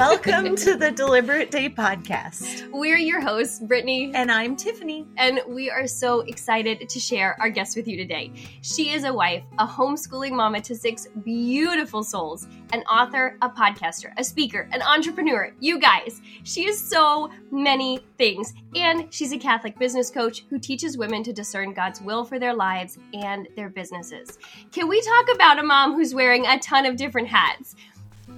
Welcome to the Deliberate Day podcast. We're your hosts, Brittany. And I'm Tiffany. And we are so excited to share our guest with you today. She is a wife, a homeschooling mama to six beautiful souls, an author, a podcaster, a speaker, an entrepreneur. You guys, she is so many things. And she's a Catholic business coach who teaches women to discern God's will for their lives and their businesses. Can we talk about a mom who's wearing a ton of different hats?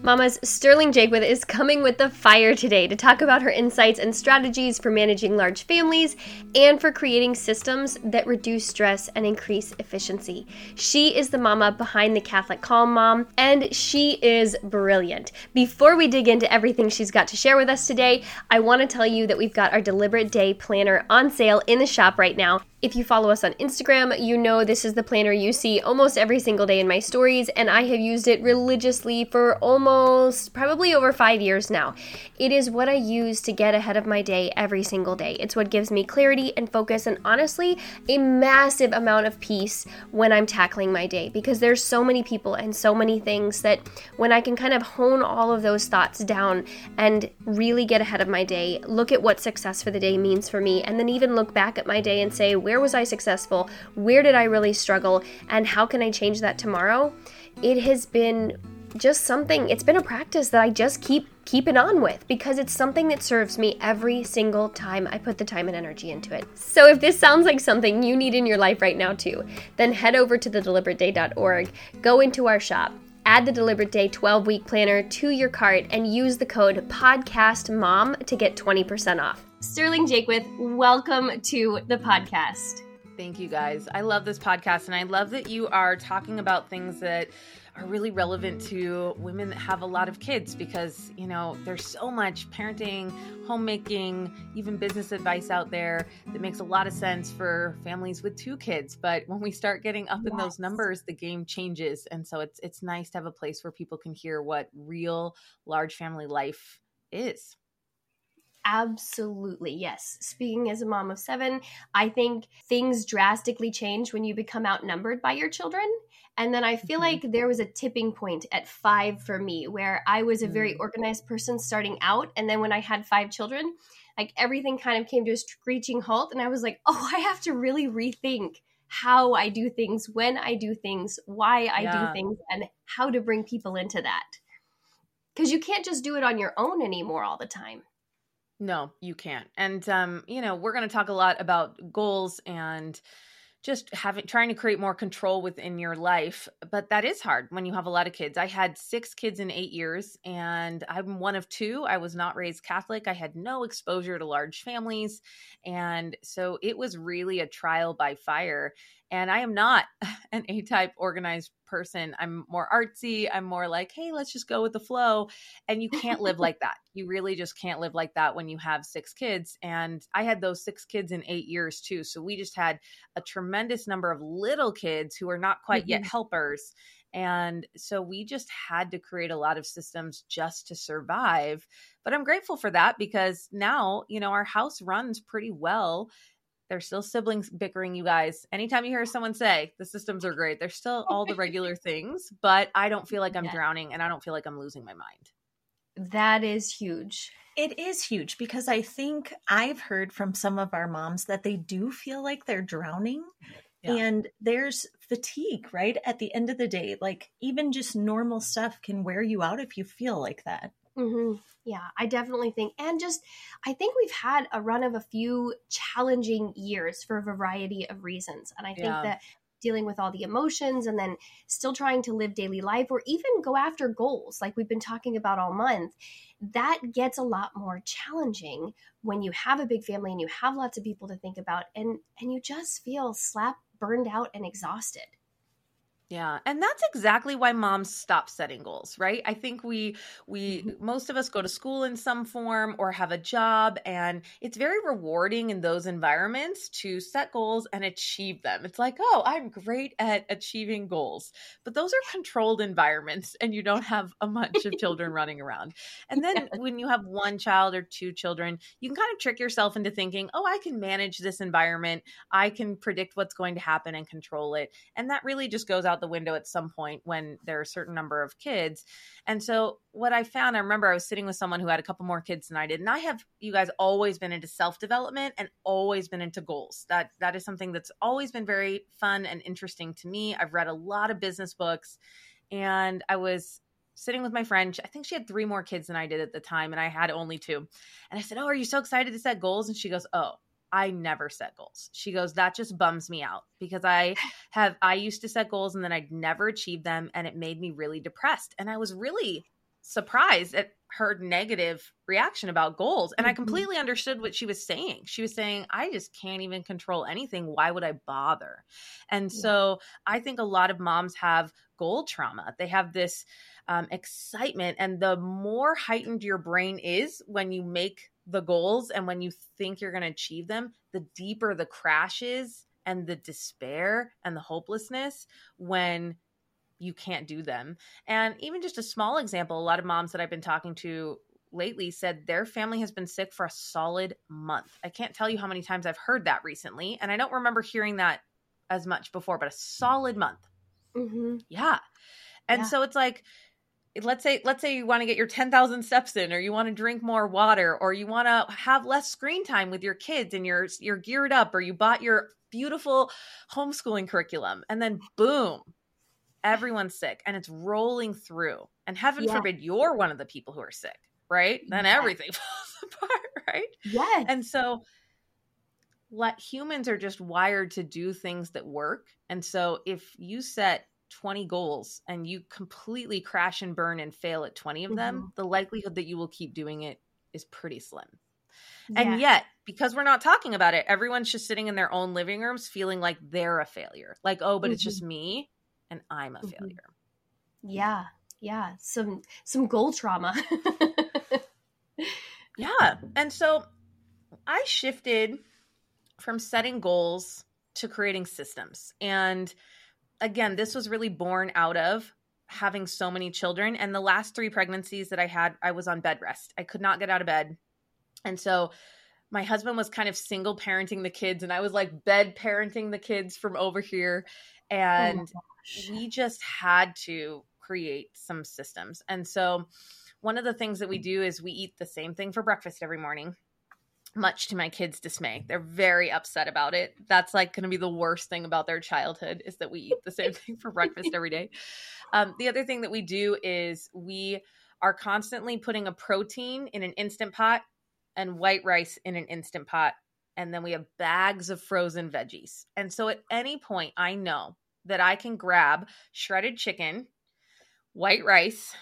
Mama's Sterling Jaquith is coming with the fire today to talk about her insights and strategies for managing large families and for creating systems that reduce stress and increase efficiency. She is the mama behind the Catholic Calm Mom, and she is brilliant. Before we dig into everything she's got to share with us today, I want to tell you that we've got our Deliberate Day Planner on sale in the shop right now. If you follow us on Instagram, you know this is the planner you see almost every single day in my stories, and I have used it religiously for almost probably over five years now. It is what I use to get ahead of my day every single day. It's what gives me clarity and focus, and honestly, a massive amount of peace when I'm tackling my day because there's so many people and so many things that when I can kind of hone all of those thoughts down and really get ahead of my day, look at what success for the day means for me, and then even look back at my day and say, where where was I successful? Where did I really struggle? And how can I change that tomorrow? It has been just something it's been a practice that I just keep keeping on with because it's something that serves me every single time I put the time and energy into it. So if this sounds like something you need in your life right now too, then head over to thedeliberateday.org, go into our shop, add the Deliberate Day 12 week planner to your cart and use the code podcastmom to get 20% off. Sterling Jaquith, welcome to the podcast. Thank you guys. I love this podcast and I love that you are talking about things that are really relevant to women that have a lot of kids because, you know, there's so much parenting, homemaking, even business advice out there that makes a lot of sense for families with two kids. But when we start getting up yes. in those numbers, the game changes. And so it's it's nice to have a place where people can hear what real large family life is. Absolutely, yes. Speaking as a mom of seven, I think things drastically change when you become outnumbered by your children. And then I feel mm-hmm. like there was a tipping point at five for me where I was a very mm. organized person starting out. And then when I had five children, like everything kind of came to a screeching halt. And I was like, oh, I have to really rethink how I do things, when I do things, why I yeah. do things, and how to bring people into that. Because you can't just do it on your own anymore all the time. No, you can't. And um, you know, we're going to talk a lot about goals and just having trying to create more control within your life but that is hard when you have a lot of kids. I had six kids in eight years and i'm one of two. I was not raised catholic. I had no exposure to large families and so it was really a trial by fire and I am not an A type organized person. I'm more artsy. I'm more like, hey, let's just go with the flow. And you can't live like that. You really just can't live like that when you have six kids. And I had those six kids in eight years too. So we just had a tremendous number of little kids who are not quite mm-hmm. yet helpers. And so we just had to create a lot of systems just to survive. But I'm grateful for that because now, you know, our house runs pretty well there's still siblings bickering, you guys. Anytime you hear someone say the systems are great, there's still all the regular things, but I don't feel like I'm yeah. drowning and I don't feel like I'm losing my mind. That is huge. It is huge because I think I've heard from some of our moms that they do feel like they're drowning. Yeah. And there's fatigue, right? At the end of the day, like even just normal stuff can wear you out if you feel like that. Mm-hmm. Yeah, I definitely think, and just I think we've had a run of a few challenging years for a variety of reasons. And I think yeah. that dealing with all the emotions and then still trying to live daily life or even go after goals like we've been talking about all month, that gets a lot more challenging when you have a big family and you have lots of people to think about and and you just feel slap burned out and exhausted. Yeah. And that's exactly why moms stop setting goals, right? I think we we mm-hmm. most of us go to school in some form or have a job and it's very rewarding in those environments to set goals and achieve them. It's like, "Oh, I'm great at achieving goals." But those are controlled environments and you don't have a bunch of children running around. And then yeah. when you have one child or two children, you can kind of trick yourself into thinking, "Oh, I can manage this environment. I can predict what's going to happen and control it." And that really just goes out the window at some point when there are a certain number of kids. And so what I found, I remember I was sitting with someone who had a couple more kids than I did. And I have you guys always been into self-development and always been into goals. That that is something that's always been very fun and interesting to me. I've read a lot of business books and I was sitting with my friend. I think she had three more kids than I did at the time, and I had only two. And I said, Oh, are you so excited to set goals? And she goes, Oh, I never set goals. She goes, That just bums me out because I have, I used to set goals and then I'd never achieve them. And it made me really depressed. And I was really surprised at her negative reaction about goals. And mm-hmm. I completely understood what she was saying. She was saying, I just can't even control anything. Why would I bother? And yeah. so I think a lot of moms have goal trauma. They have this um, excitement. And the more heightened your brain is when you make the goals and when you think you're going to achieve them, the deeper the crashes and the despair and the hopelessness when you can't do them. And even just a small example, a lot of moms that I've been talking to lately said their family has been sick for a solid month. I can't tell you how many times I've heard that recently. And I don't remember hearing that as much before, but a solid month. Mm-hmm. Yeah. And yeah. so it's like, let's say let's say you want to get your 10,000 steps in or you want to drink more water or you want to have less screen time with your kids and you're you're geared up or you bought your beautiful homeschooling curriculum and then boom everyone's sick and it's rolling through. And heaven yeah. forbid you're one of the people who are sick right? Then yeah. everything falls apart right? Yes. And so let humans are just wired to do things that work. And so if you set 20 goals and you completely crash and burn and fail at 20 of mm-hmm. them, the likelihood that you will keep doing it is pretty slim. Yeah. And yet, because we're not talking about it, everyone's just sitting in their own living rooms feeling like they're a failure. Like, oh, but mm-hmm. it's just mm-hmm. me and I'm a mm-hmm. failure. Yeah. Yeah. Some some goal trauma. yeah. And so I shifted from setting goals to creating systems. And again, this was really born out of having so many children. And the last three pregnancies that I had, I was on bed rest. I could not get out of bed. And so my husband was kind of single parenting the kids, and I was like bed parenting the kids from over here. And oh we just had to create some systems. And so one of the things that we do is we eat the same thing for breakfast every morning much to my kids' dismay. They're very upset about it. That's like going to be the worst thing about their childhood is that we eat the same thing for breakfast every day. Um, the other thing that we do is we are constantly putting a protein in an instant pot and white rice in an instant pot. And then we have bags of frozen veggies. And so at any point, I know that I can grab shredded chicken, white rice,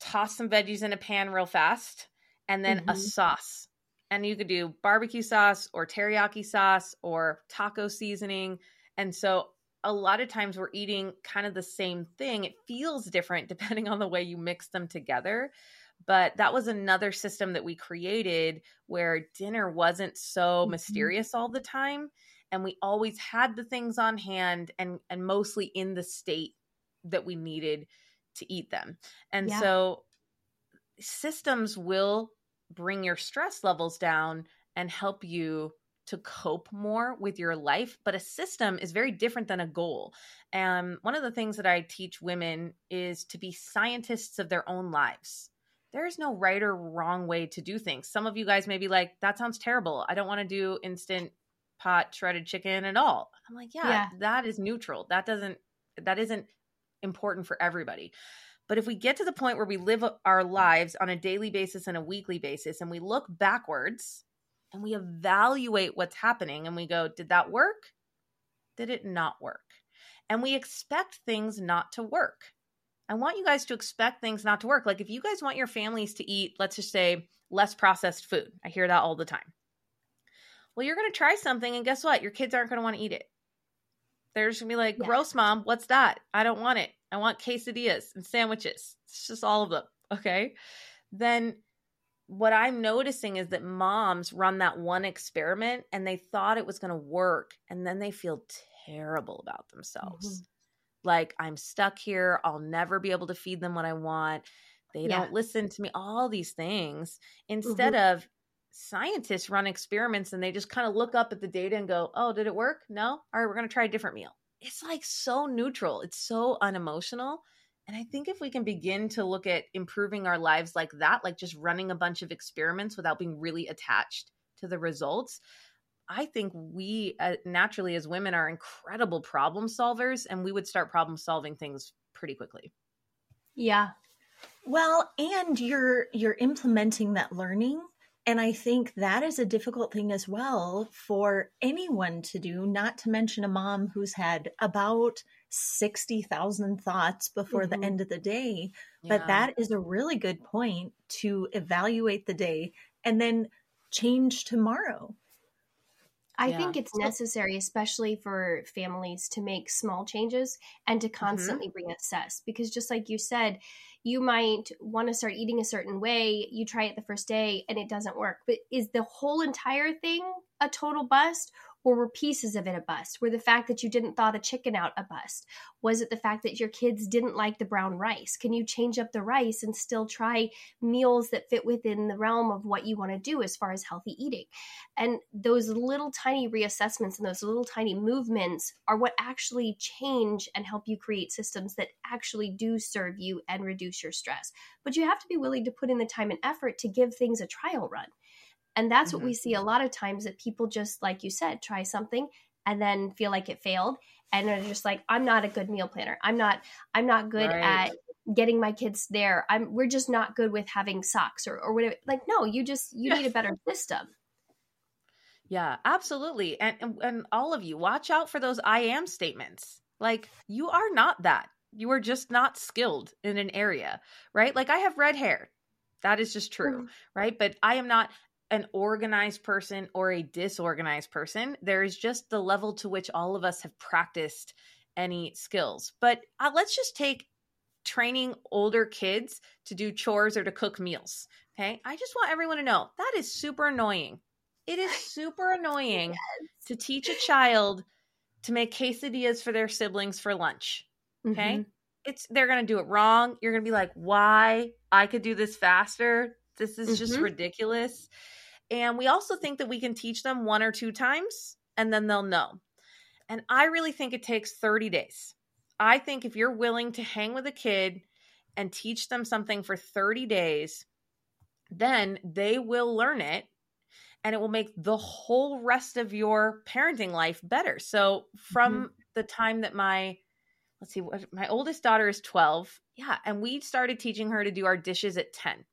toss some veggies in a pan real fast, and then mm-hmm. a sauce and you could do barbecue sauce or teriyaki sauce or taco seasoning. And so a lot of times we're eating kind of the same thing. It feels different depending on the way you mix them together. But that was another system that we created where dinner wasn't so mm-hmm. mysterious all the time. And we always had the things on hand and, and mostly in the state that we needed to eat them. And yeah. so systems will bring your stress levels down and help you to cope more with your life. But a system is very different than a goal. And one of the things that I teach women is to be scientists of their own lives. There is no right or wrong way to do things. Some of you guys may be like, that sounds terrible. I don't want to do instant pot shredded chicken at all. I'm like, yeah, yeah, that is neutral. That doesn't, that isn't important for everybody. But if we get to the point where we live our lives on a daily basis and a weekly basis and we look backwards and we evaluate what's happening and we go, did that work? Did it not work? And we expect things not to work. I want you guys to expect things not to work. Like if you guys want your families to eat, let's just say, less processed food. I hear that all the time. Well, you're going to try something, and guess what? Your kids aren't going to want to eat it. They're just going to be like, yeah. gross, mom. What's that? I don't want it. I want quesadillas and sandwiches. It's just all of them. Okay. Then what I'm noticing is that moms run that one experiment and they thought it was going to work. And then they feel terrible about themselves. Mm-hmm. Like, I'm stuck here. I'll never be able to feed them what I want. They yeah. don't listen to me, all these things. Instead mm-hmm. of scientists run experiments and they just kind of look up at the data and go, oh, did it work? No? All right, we're going to try a different meal. It's like so neutral. It's so unemotional. And I think if we can begin to look at improving our lives like that, like just running a bunch of experiments without being really attached to the results, I think we uh, naturally as women are incredible problem solvers and we would start problem solving things pretty quickly. Yeah. Well, and you're you're implementing that learning and I think that is a difficult thing as well for anyone to do, not to mention a mom who's had about 60,000 thoughts before mm-hmm. the end of the day. Yeah. But that is a really good point to evaluate the day and then change tomorrow. I yeah. think it's necessary, especially for families, to make small changes and to mm-hmm. constantly mm-hmm. reassess. Because just like you said, you might want to start eating a certain way. You try it the first day and it doesn't work. But is the whole entire thing a total bust? Or were pieces of it a bust? Were the fact that you didn't thaw the chicken out a bust? Was it the fact that your kids didn't like the brown rice? Can you change up the rice and still try meals that fit within the realm of what you want to do as far as healthy eating? And those little tiny reassessments and those little tiny movements are what actually change and help you create systems that actually do serve you and reduce your stress. But you have to be willing to put in the time and effort to give things a trial run. And that's mm-hmm. what we see a lot of times that people just, like you said, try something and then feel like it failed. And they're just like, I'm not a good meal planner. I'm not, I'm not good right. at getting my kids there. I'm, we're just not good with having socks or, or whatever. Like, no, you just, you need a better system. Yeah, absolutely. And, and and all of you, watch out for those I am statements. Like you are not that. You are just not skilled in an area, right? Like I have red hair. That is just true, mm. right? But I am not an organized person or a disorganized person. There is just the level to which all of us have practiced any skills. But uh, let's just take training older kids to do chores or to cook meals. Okay. I just want everyone to know that is super annoying. It is super annoying yes. to teach a child to make quesadillas for their siblings for lunch. Okay. Mm-hmm. It's they're gonna do it wrong. You're gonna be like, why? I could do this faster. This is mm-hmm. just ridiculous. And we also think that we can teach them one or two times and then they'll know. And I really think it takes 30 days. I think if you're willing to hang with a kid and teach them something for 30 days, then they will learn it and it will make the whole rest of your parenting life better. So from mm-hmm. the time that my let's see what my oldest daughter is 12, yeah, and we started teaching her to do our dishes at 10.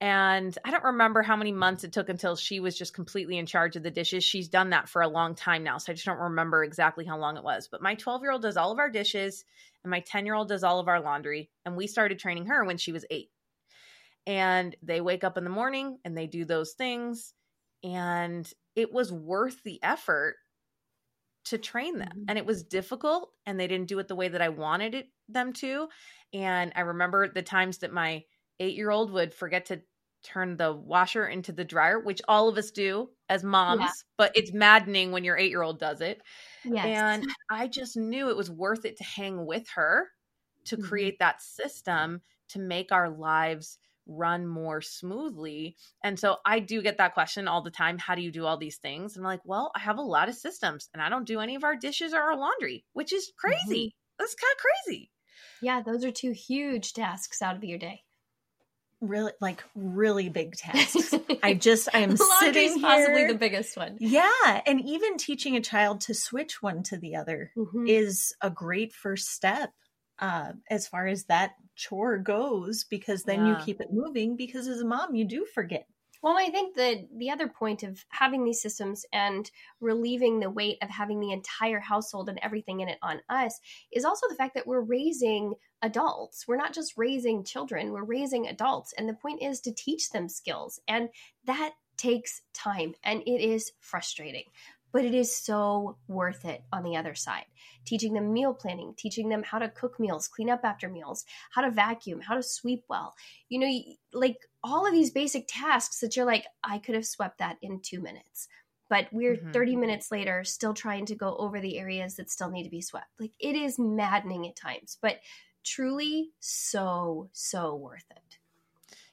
And I don't remember how many months it took until she was just completely in charge of the dishes. She's done that for a long time now. So I just don't remember exactly how long it was. But my 12 year old does all of our dishes, and my 10 year old does all of our laundry. And we started training her when she was eight. And they wake up in the morning and they do those things. And it was worth the effort to train them. Mm-hmm. And it was difficult, and they didn't do it the way that I wanted it, them to. And I remember the times that my eight year old would forget to turn the washer into the dryer, which all of us do as moms, yeah. but it's maddening when your eight year old does it. Yes. And I just knew it was worth it to hang with her to mm-hmm. create that system to make our lives run more smoothly. And so I do get that question all the time How do you do all these things? And I'm like, well, I have a lot of systems and I don't do any of our dishes or our laundry, which is crazy. Mm-hmm. That's kind of crazy. Yeah, those are two huge tasks out of your day really like really big tasks. I just I am sitting here, possibly the biggest one. Yeah, and even teaching a child to switch one to the other mm-hmm. is a great first step uh, as far as that chore goes because then yeah. you keep it moving because as a mom you do forget well, I think that the other point of having these systems and relieving the weight of having the entire household and everything in it on us is also the fact that we're raising adults. We're not just raising children, we're raising adults. And the point is to teach them skills. And that takes time and it is frustrating but it is so worth it on the other side. Teaching them meal planning, teaching them how to cook meals, clean up after meals, how to vacuum, how to sweep well. You know, like all of these basic tasks that you're like, I could have swept that in two minutes. But we're mm-hmm. 30 minutes later still trying to go over the areas that still need to be swept. Like it is maddening at times, but truly so, so worth it.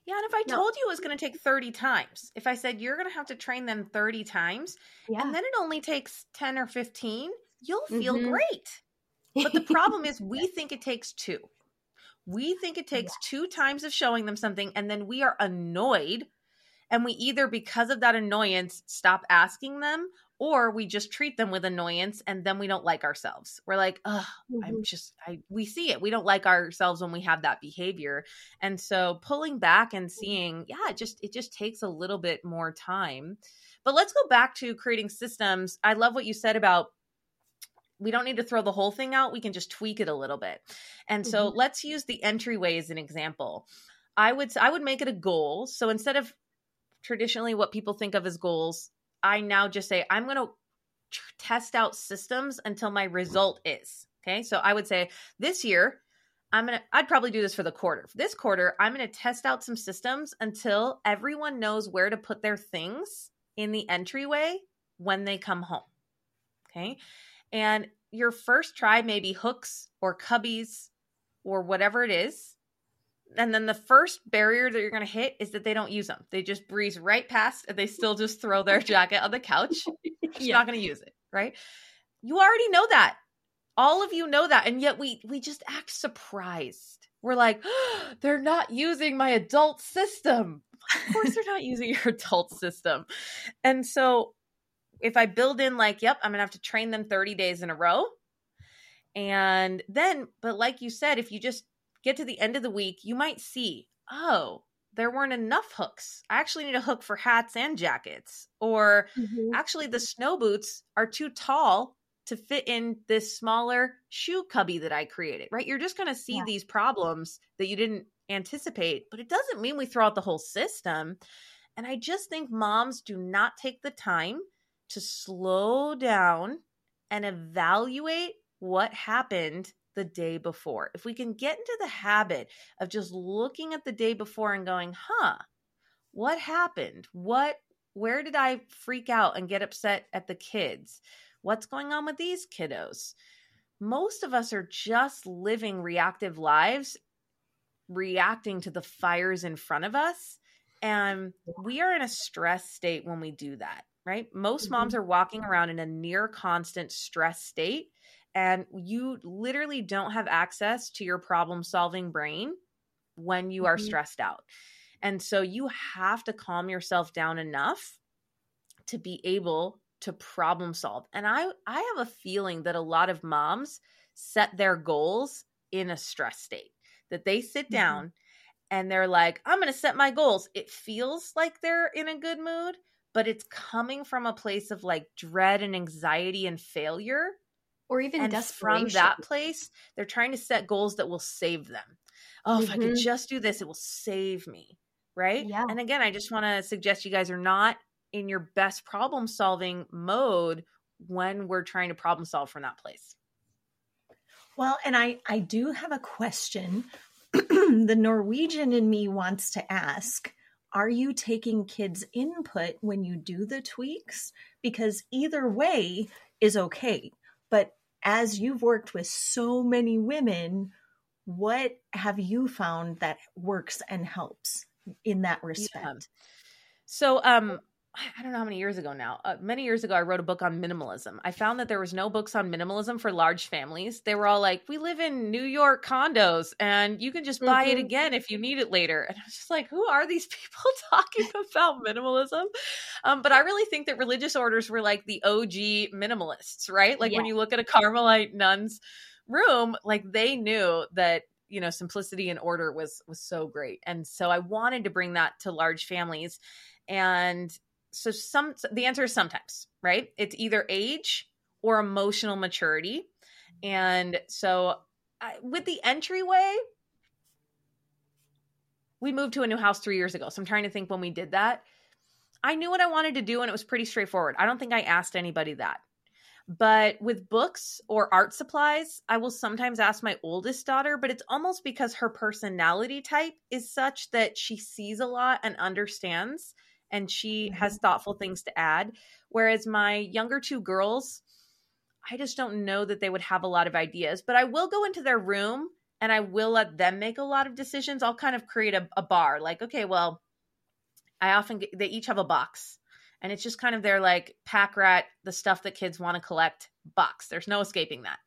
Yeah, and if I no. told you it was going to take 30 times, if I said you're going to have to train them 30 times, yeah. and then it only takes 10 or 15, you'll feel mm-hmm. great. But the problem is, we think it takes two. We think it takes yeah. two times of showing them something, and then we are annoyed. And we either, because of that annoyance, stop asking them, or we just treat them with annoyance and then we don't like ourselves. We're like, oh, mm-hmm. I'm just, I, we see it. We don't like ourselves when we have that behavior. And so pulling back and mm-hmm. seeing, yeah, it just, it just takes a little bit more time. But let's go back to creating systems. I love what you said about we don't need to throw the whole thing out. We can just tweak it a little bit. And so mm-hmm. let's use the entryway as an example. I would I would make it a goal. So instead of traditionally what people think of as goals, I now just say, I'm going to test out systems until my result is. Okay. So I would say this year, I'm going to, I'd probably do this for the quarter. This quarter, I'm going to test out some systems until everyone knows where to put their things in the entryway when they come home. Okay. And your first try may be hooks or cubbies or whatever it is and then the first barrier that you're going to hit is that they don't use them. They just breeze right past and they still just throw their jacket on the couch. You're yeah. not going to use it, right? You already know that. All of you know that and yet we we just act surprised. We're like, oh, "They're not using my adult system." Of course they're not using your adult system. And so if I build in like, "Yep, I'm going to have to train them 30 days in a row." And then but like you said, if you just get to the end of the week, you might see, oh, there weren't enough hooks. I actually need a hook for hats and jackets. Or mm-hmm. actually, the snow boots are too tall to fit in this smaller shoe cubby that I created, right? You're just going to see yeah. these problems that you didn't anticipate, but it doesn't mean we throw out the whole system. And I just think moms do not take the time to slow down and evaluate what happened the day before. If we can get into the habit of just looking at the day before and going, huh, what happened? What, where did I freak out and get upset at the kids? What's going on with these kiddos? Most of us are just living reactive lives, reacting to the fires in front of us. And we are in a stress state when we do that, right? Most mm-hmm. moms are walking around in a near constant stress state and you literally don't have access to your problem solving brain when you are mm-hmm. stressed out. And so you have to calm yourself down enough to be able to problem solve. And I I have a feeling that a lot of moms set their goals in a stress state. That they sit mm-hmm. down mm-hmm. and they're like, I'm going to set my goals. It feels like they're in a good mood, but it's coming from a place of like dread and anxiety and failure or even and from that place they're trying to set goals that will save them. Oh mm-hmm. if i could mm-hmm. just do this it will save me right? Yeah. And again i just want to suggest you guys are not in your best problem solving mode when we're trying to problem solve from that place. Well and i i do have a question the norwegian in me wants to ask. Are you taking kids input when you do the tweaks? Because either way is okay but as you've worked with so many women, what have you found that works and helps in that respect? Yeah. So, um, I don't know how many years ago now. Uh, many years ago, I wrote a book on minimalism. I found that there was no books on minimalism for large families. They were all like, "We live in New York condos, and you can just buy mm-hmm. it again if you need it later." And I was just like, "Who are these people talking about minimalism?" Um, but I really think that religious orders were like the OG minimalists, right? Like yeah. when you look at a Carmelite nun's room, like they knew that you know simplicity and order was was so great, and so I wanted to bring that to large families and so some the answer is sometimes, right? It's either age or emotional maturity. And so I, with the entryway, we moved to a new house 3 years ago. So I'm trying to think when we did that. I knew what I wanted to do and it was pretty straightforward. I don't think I asked anybody that. But with books or art supplies, I will sometimes ask my oldest daughter, but it's almost because her personality type is such that she sees a lot and understands and she mm-hmm. has thoughtful things to add. Whereas my younger two girls, I just don't know that they would have a lot of ideas, but I will go into their room and I will let them make a lot of decisions. I'll kind of create a, a bar like, okay, well, I often get, they each have a box And it's just kind of their like pack rat, the stuff that kids want to collect box. There's no escaping that.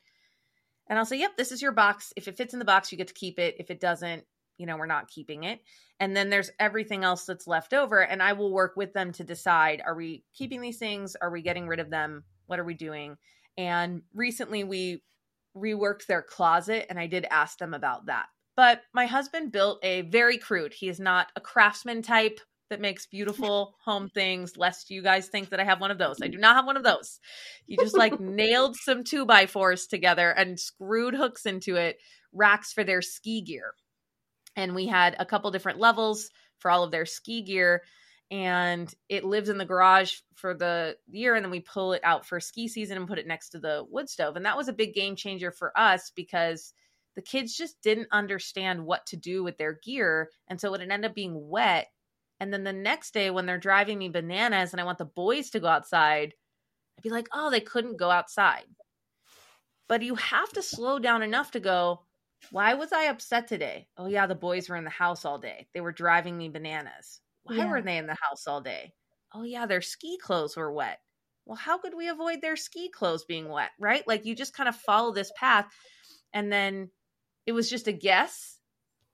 And I'll say, yep, this is your box. If it fits in the box, you get to keep it. If it doesn't, you know, we're not keeping it. And then there's everything else that's left over. And I will work with them to decide are we keeping these things? Are we getting rid of them? What are we doing? And recently we reworked their closet and I did ask them about that. But my husband built a very crude, he is not a craftsman type that makes beautiful home things, lest you guys think that I have one of those. I do not have one of those. He just like nailed some two by fours together and screwed hooks into it, racks for their ski gear. And we had a couple different levels for all of their ski gear. And it lives in the garage for the year. And then we pull it out for ski season and put it next to the wood stove. And that was a big game changer for us because the kids just didn't understand what to do with their gear. And so it ended up being wet. And then the next day when they're driving me bananas and i want the boys to go outside i'd be like oh they couldn't go outside. But you have to slow down enough to go why was i upset today oh yeah the boys were in the house all day they were driving me bananas why yeah. were they in the house all day? Oh, yeah, their ski clothes were wet. Well, how could we avoid their ski clothes being wet, right? Like you just kind of follow this path. And then it was just a guess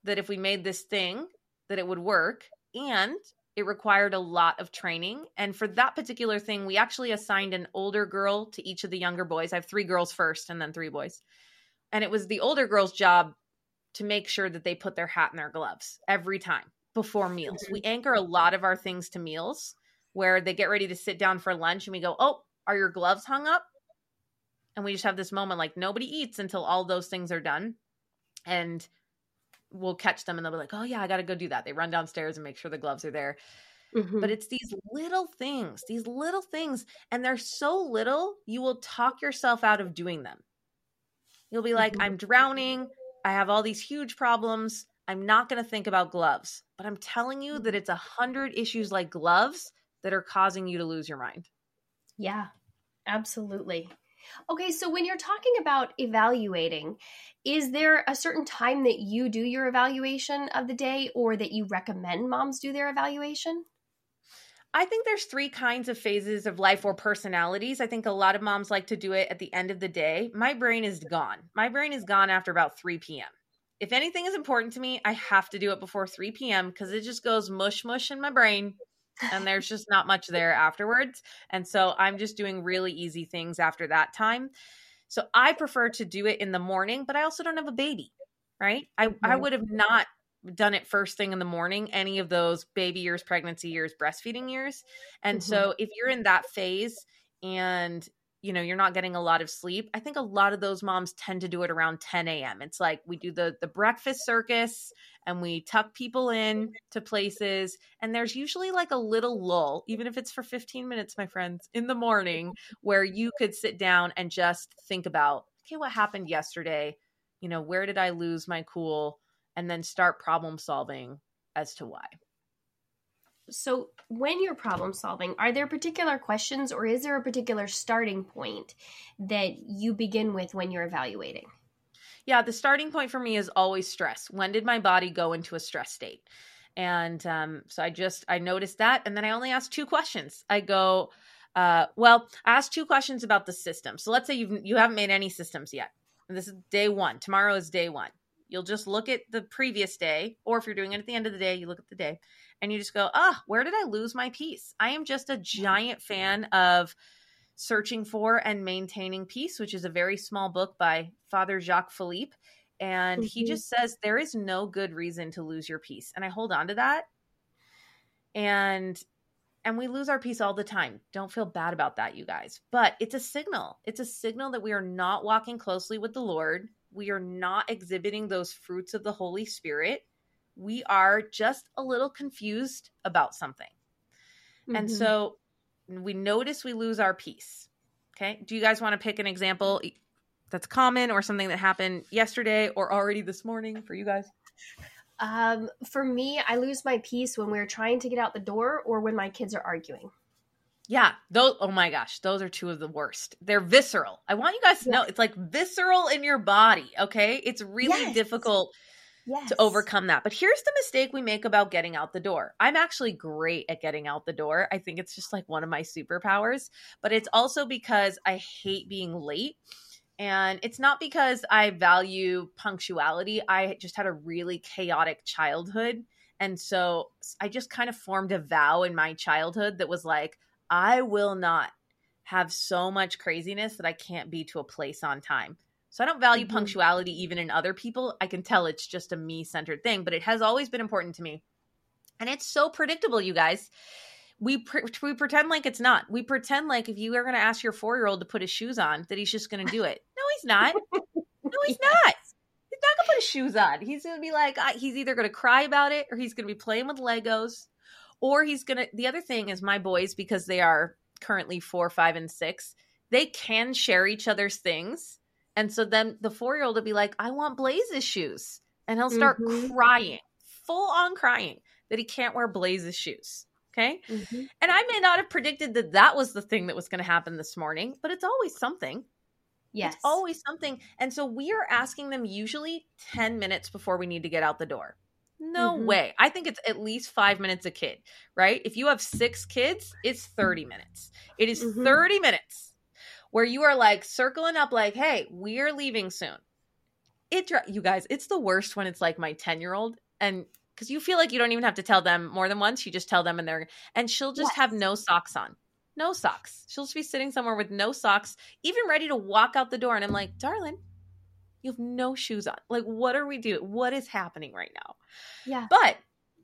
that if we made this thing, that it would work. And it required a lot of training. And for that particular thing, we actually assigned an older girl to each of the younger boys. I have three girls first and then three boys. And it was the older girl's job to make sure that they put their hat in their gloves every time before meals. We anchor a lot of our things to meals where they get ready to sit down for lunch and we go, Oh, are your gloves hung up? And we just have this moment like nobody eats until all those things are done. And we'll catch them and they'll be like, Oh, yeah, I got to go do that. They run downstairs and make sure the gloves are there. Mm-hmm. But it's these little things, these little things. And they're so little, you will talk yourself out of doing them. You'll be like, mm-hmm. I'm drowning. I have all these huge problems. I'm not going to think about gloves, but I'm telling you that it's a hundred issues like gloves that are causing you to lose your mind. Yeah, absolutely. Okay, so when you're talking about evaluating, is there a certain time that you do your evaluation of the day or that you recommend moms do their evaluation? I think there's three kinds of phases of life or personalities. I think a lot of moms like to do it at the end of the day. My brain is gone. My brain is gone after about 3 p.m if anything is important to me, I have to do it before 3 p.m. because it just goes mush mush in my brain and there's just not much there afterwards. And so I'm just doing really easy things after that time. So I prefer to do it in the morning, but I also don't have a baby, right? I, I would have not done it first thing in the morning, any of those baby years, pregnancy years, breastfeeding years. And mm-hmm. so if you're in that phase and you know you're not getting a lot of sleep i think a lot of those moms tend to do it around 10 a.m it's like we do the the breakfast circus and we tuck people in to places and there's usually like a little lull even if it's for 15 minutes my friends in the morning where you could sit down and just think about okay what happened yesterday you know where did i lose my cool and then start problem solving as to why. So when you're problem solving are there particular questions or is there a particular starting point that you begin with when you're evaluating? Yeah the starting point for me is always stress. When did my body go into a stress state? And um, so i just i noticed that and then i only ask two questions. I go uh, well i ask two questions about the system. So let's say you've you haven't made any systems yet. And this is day one. Tomorrow is day one you'll just look at the previous day or if you're doing it at the end of the day you look at the day and you just go, ah, where did I lose my peace? I am just a giant fan of searching for and maintaining peace, which is a very small book by Father Jacques Philippe. And mm-hmm. he just says there is no good reason to lose your peace. And I hold on to that. And and we lose our peace all the time. Don't feel bad about that, you guys. But it's a signal. It's a signal that we are not walking closely with the Lord. We are not exhibiting those fruits of the Holy Spirit we are just a little confused about something. Mm-hmm. And so we notice we lose our peace. Okay. Do you guys want to pick an example that's common or something that happened yesterday or already this morning for you guys? Um, for me, I lose my peace when we're trying to get out the door or when my kids are arguing. Yeah, those oh my gosh, those are two of the worst. They're visceral. I want you guys to know it's like visceral in your body, okay? It's really yes. difficult yes. to overcome that. But here's the mistake we make about getting out the door. I'm actually great at getting out the door. I think it's just like one of my superpowers, but it's also because I hate being late. And it's not because I value punctuality. I just had a really chaotic childhood. And so I just kind of formed a vow in my childhood that was like, I will not have so much craziness that I can't be to a place on time. So I don't value mm-hmm. punctuality even in other people. I can tell it's just a me centered thing, but it has always been important to me. And it's so predictable, you guys. We pre- we pretend like it's not. We pretend like if you are going to ask your four year old to put his shoes on, that he's just going to do it. No, he's not. No, he's not. He's not going to put his shoes on. He's going to be like, he's either going to cry about it or he's going to be playing with Legos or he's going to. The other thing is, my boys, because they are currently four, five, and six, they can share each other's things and so then the four year old will be like, I want Blaze's shoes. And he'll start mm-hmm. crying, full on crying that he can't wear Blaze's shoes. Okay. Mm-hmm. And I may not have predicted that that was the thing that was going to happen this morning, but it's always something. Yes. It's always something. And so we are asking them usually 10 minutes before we need to get out the door. No mm-hmm. way. I think it's at least five minutes a kid, right? If you have six kids, it's 30 minutes. It is mm-hmm. 30 minutes where you are like circling up like hey we're leaving soon it you guys it's the worst when it's like my 10 year old and because you feel like you don't even have to tell them more than once you just tell them and they're and she'll just yes. have no socks on no socks she'll just be sitting somewhere with no socks even ready to walk out the door and i'm like darling you have no shoes on like what are we doing what is happening right now yeah but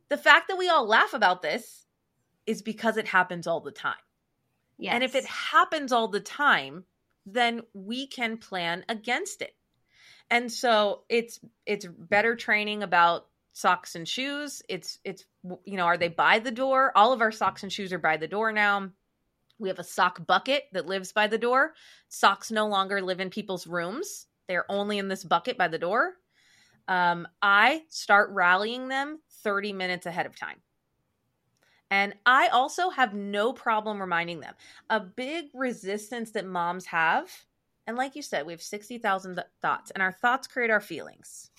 the fact that we all laugh about this is because it happens all the time Yes. And if it happens all the time, then we can plan against it. And so it's it's better training about socks and shoes. It's it's you know, are they by the door? All of our socks and shoes are by the door now. We have a sock bucket that lives by the door. Socks no longer live in people's rooms. They're only in this bucket by the door. Um, I start rallying them 30 minutes ahead of time. And I also have no problem reminding them. A big resistance that moms have, and like you said, we have 60,000 thoughts, and our thoughts create our feelings.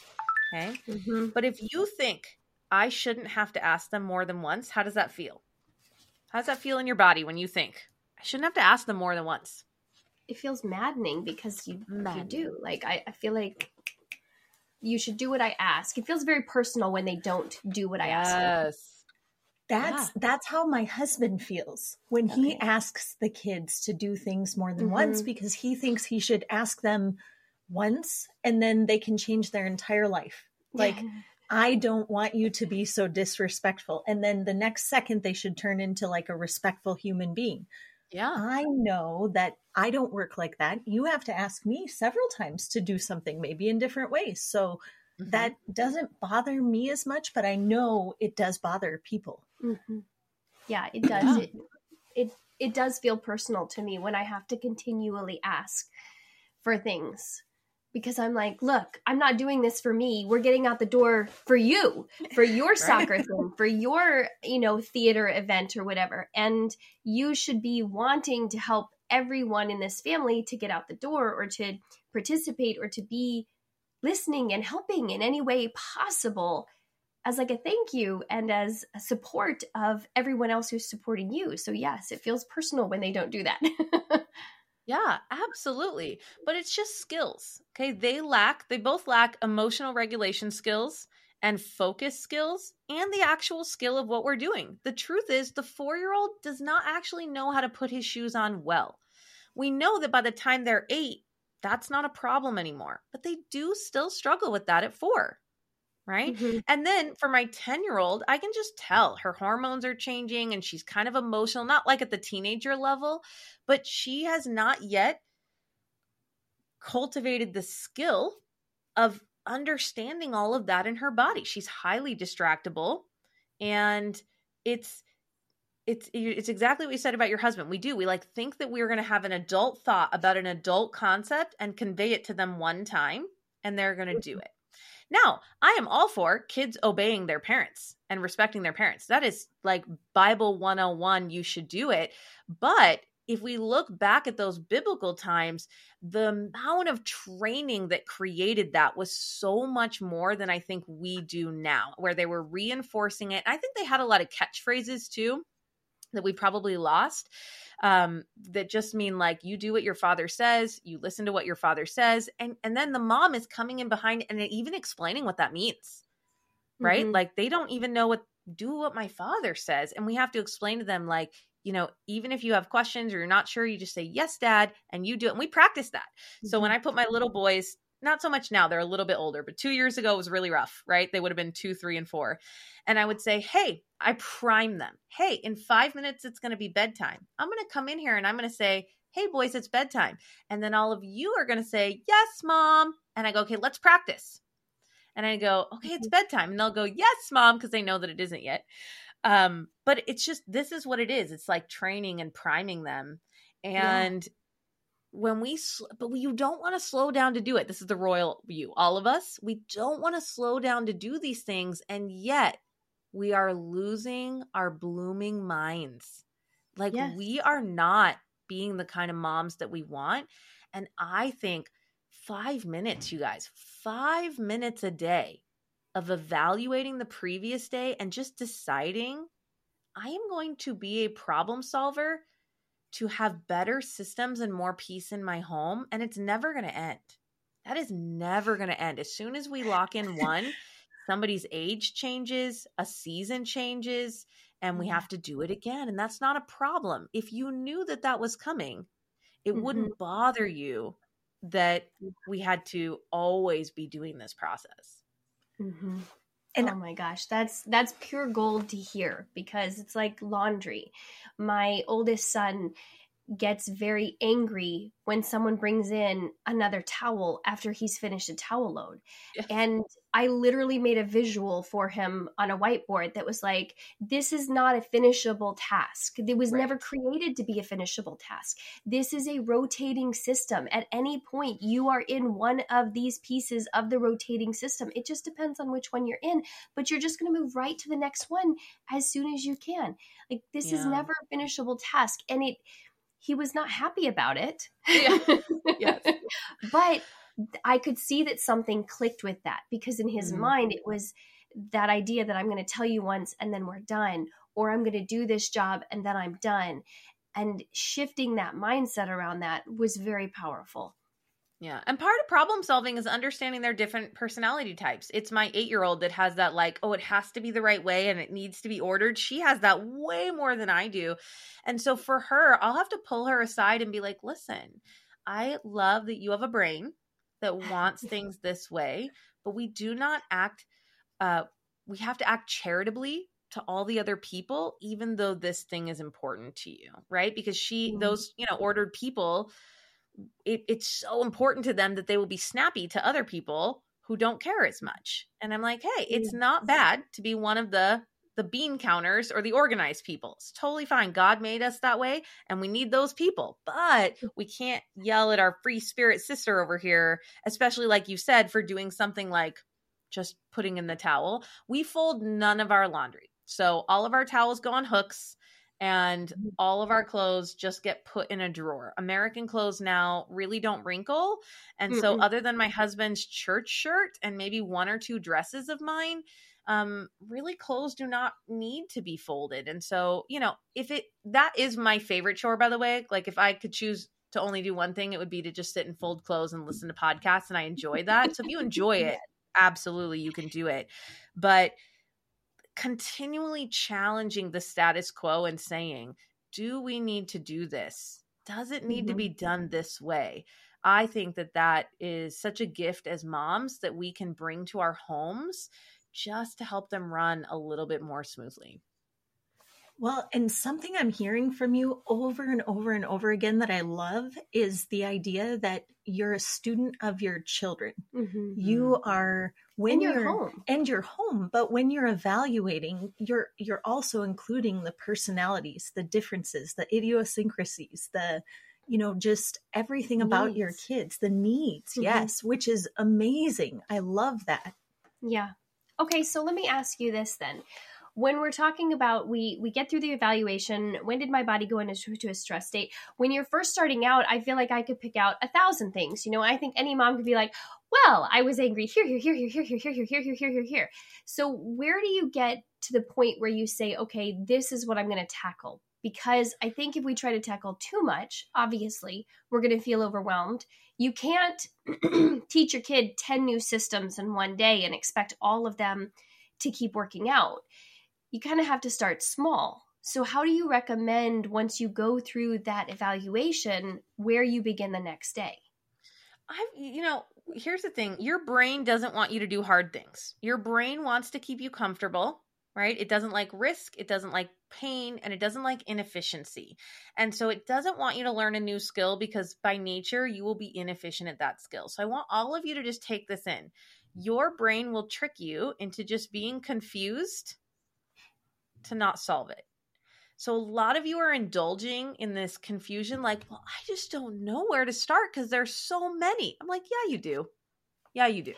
Okay. Mm-hmm. But if you think I shouldn't have to ask them more than once, how does that feel? How does that feel in your body when you think I shouldn't have to ask them more than once? It feels maddening because you, maddening. you do. Like, I, I feel like you should do what I ask. It feels very personal when they don't do what I ask. yes. ask. That's yeah. that's how my husband feels when okay. he asks the kids to do things more than mm-hmm. once because he thinks he should ask them once and then they can change their entire life. Like I don't want you to be so disrespectful and then the next second they should turn into like a respectful human being. Yeah. I know that I don't work like that. You have to ask me several times to do something maybe in different ways. So Mm-hmm. That doesn't bother me as much, but I know it does bother people. Mm-hmm. Yeah, it does. Yeah. It, it it does feel personal to me when I have to continually ask for things because I'm like, look, I'm not doing this for me. We're getting out the door for you, for your right. soccer thing, for your, you know, theater event or whatever. And you should be wanting to help everyone in this family to get out the door or to participate or to be listening and helping in any way possible as like a thank you and as a support of everyone else who's supporting you. So yes, it feels personal when they don't do that. yeah, absolutely. But it's just skills. Okay? They lack they both lack emotional regulation skills and focus skills and the actual skill of what we're doing. The truth is the 4-year-old does not actually know how to put his shoes on well. We know that by the time they're 8, that's not a problem anymore. But they do still struggle with that at four. Right. Mm-hmm. And then for my 10 year old, I can just tell her hormones are changing and she's kind of emotional, not like at the teenager level, but she has not yet cultivated the skill of understanding all of that in her body. She's highly distractible and it's it's it's exactly what you said about your husband. We do. We like think that we're going to have an adult thought about an adult concept and convey it to them one time and they're going to do mm-hmm. it. Now, I am all for kids obeying their parents and respecting their parents. That is like Bible 101, you should do it. But if we look back at those biblical times, the amount of training that created that was so much more than I think we do now, where they were reinforcing it. I think they had a lot of catchphrases too that we probably lost um, that just mean like you do what your father says, you listen to what your father says, and and then the mom is coming in behind and even explaining what that means, right? Mm-hmm. Like they don't even know what do what my father says, and we have to explain to them like you know, even if you have questions or you're not sure, you just say, Yes, dad, and you do it. And we practice that. Mm-hmm. So when mm-hmm. I put my little boys, not so much now, they're a little bit older, but two years ago was really rough, right? They would have been two, three, and four. And I would say, Hey, I prime them. Hey, in five minutes, it's going to be bedtime. I'm going to come in here and I'm going to say, Hey, boys, it's bedtime. And then all of you are going to say, Yes, mom. And I go, Okay, let's practice. And I go, Okay, it's mm-hmm. bedtime. And they'll go, Yes, mom, because they know that it isn't yet. Um, but it's just this is what it is. It's like training and priming them. And yeah. When we but you don't want to slow down to do it. This is the royal view. All of us, we don't want to slow down to do these things and yet we are losing our blooming minds. Like yes. we are not being the kind of moms that we want. And I think 5 minutes, you guys, 5 minutes a day of evaluating the previous day and just deciding I am going to be a problem solver to have better systems and more peace in my home. And it's never going to end. That is never going to end. As soon as we lock in one, somebody's age changes, a season changes, and we mm-hmm. have to do it again. And that's not a problem. If you knew that that was coming, it mm-hmm. wouldn't bother you that we had to always be doing this process. Mm-hmm. And oh my gosh, that's that's pure gold to hear because it's like laundry. My oldest son gets very angry when someone brings in another towel after he's finished a towel load. And I literally made a visual for him on a whiteboard that was like, this is not a finishable task. It was right. never created to be a finishable task. This is a rotating system. At any point, you are in one of these pieces of the rotating system. It just depends on which one you're in, but you're just going to move right to the next one as soon as you can. Like, this yeah. is never a finishable task. And it, he was not happy about it. Yeah. yes. but I could see that something clicked with that because in his mm-hmm. mind it was that idea that I'm going to tell you once and then we're done, or I'm going to do this job and then I'm done. And shifting that mindset around that was very powerful. Yeah. And part of problem solving is understanding their different personality types. It's my eight year old that has that, like, oh, it has to be the right way and it needs to be ordered. She has that way more than I do. And so for her, I'll have to pull her aside and be like, listen, I love that you have a brain that wants things this way, but we do not act, uh, we have to act charitably to all the other people, even though this thing is important to you, right? Because she, mm-hmm. those, you know, ordered people, it, it's so important to them that they will be snappy to other people who don't care as much. And I'm like, hey, it's not bad to be one of the the bean counters or the organized people. It's totally fine. God made us that way and we need those people. But we can't yell at our free spirit sister over here, especially like you said for doing something like just putting in the towel. We fold none of our laundry. So all of our towels go on hooks and mm-hmm. all of our clothes just get put in a drawer. American clothes now really don't wrinkle. And mm-hmm. so, other than my husband's church shirt and maybe one or two dresses of mine, um, really clothes do not need to be folded. And so, you know, if it that is my favorite chore, by the way, like if I could choose to only do one thing, it would be to just sit and fold clothes and listen to podcasts. And I enjoy that. So, if you enjoy it, absolutely you can do it. But continually challenging the status quo and saying, do we need to do this? Does it need mm-hmm. to be done this way? I think that that is such a gift as moms that we can bring to our homes just to help them run a little bit more smoothly. Well, and something I'm hearing from you over and over and over again that I love is the idea that you're a student of your children. Mm-hmm. You are when and you're, you're home and you're home, but when you're evaluating, you're you're also including the personalities, the differences, the idiosyncrasies, the you know just everything needs. about your kids, the needs. Mm-hmm. Yes, which is amazing. I love that. Yeah. Okay, so let me ask you this then when we're talking about we we get through the evaluation when did my body go into a stress state when you're first starting out i feel like i could pick out a thousand things you know i think any mom could be like well i was angry here here here here here here here here here here here here here so where do you get to the point where you say okay this is what i'm going to tackle because i think if we try to tackle too much obviously we're going to feel overwhelmed you can't teach your kid 10 new systems in one day and expect all of them to keep working out you kind of have to start small. So, how do you recommend once you go through that evaluation where you begin the next day? I, you know, here's the thing your brain doesn't want you to do hard things. Your brain wants to keep you comfortable, right? It doesn't like risk, it doesn't like pain, and it doesn't like inefficiency. And so it doesn't want you to learn a new skill because by nature you will be inefficient at that skill. So I want all of you to just take this in. Your brain will trick you into just being confused to not solve it. So a lot of you are indulging in this confusion like, well, I just don't know where to start because there's so many. I'm like, yeah, you do. Yeah, you do.